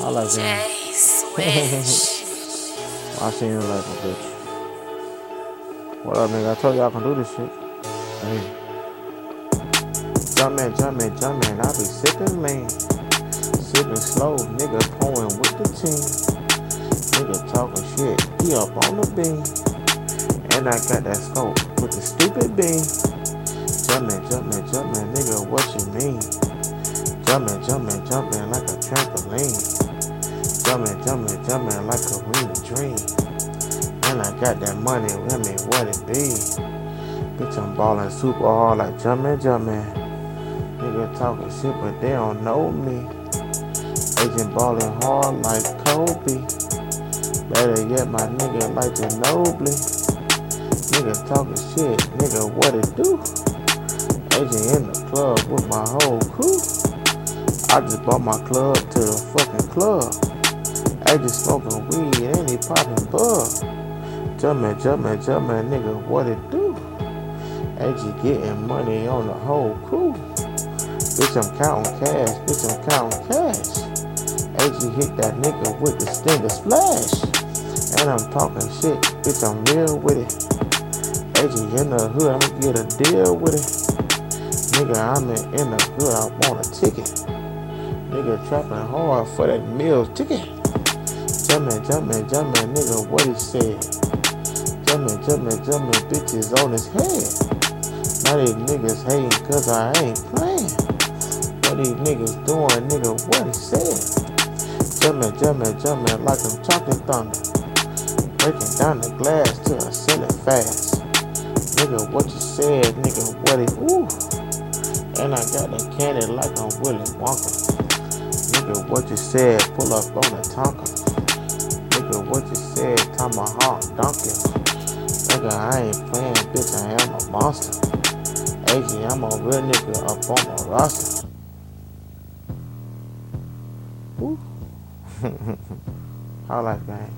I like that. I seen you like a bitch. What up, nigga? I told you I can do this shit. Hey. Jumpin', jumpin', jumpin', I be sippin' lean. Sippin' slow, nigga pouring with the team. Nigga talking shit, he up on the beam. And I got that scope with the stupid beam. Jumpin', jumpin', jumpin', nigga, what you mean? Jumpin', jumpin', jumpin' like a trampoline. Jumpin', jumpin', jumpin' like a real dream. And I got that money, I me, what it be? Bitch, I'm ballin' super hard like jumpin', jumpin'. Nigga talking shit, but they don't know me. Agent ballin' hard like Kobe. Better yet, my nigga like Ginobili. Nigga talking shit, nigga, what it do? Agent in the club with my whole crew. I just bought my club to the fucking club. Agent smoking weed and he popping bug. Jumpin', jumpin', jumpin', nigga, what it do? AG getting money on the whole crew. Bitch, I'm counting cash. Bitch, I'm counting cash. AG hit that nigga with the stinger splash. And I'm talking shit. Bitch, I'm real with it. AG in the hood, I'ma get a deal with it. Nigga, I'm in, in the hood, I want a ticket. Nigga trapping hard for that meal ticket. Jumpin', jumpin', jumpin', nigga, what he said. Jumpin', jumpin', jumpin', bitches on his head. Now these niggas hating cause I ain't playing. What these niggas doing, nigga, what he said. Jumpin', jumpin', jumpin' like I'm chocolate thunder. Breaking down the glass till I send it fast. Nigga, what you said, nigga, what it, ooh. And I got the candy like I'm Willy Wonka. Nigga, what you said, pull up on the Tonka. What you said, tomahawk donkey. Nigga, I ain't playing, bitch, I am a monster. AG, I'm a real nigga up on my roster. Woo. How life, gang.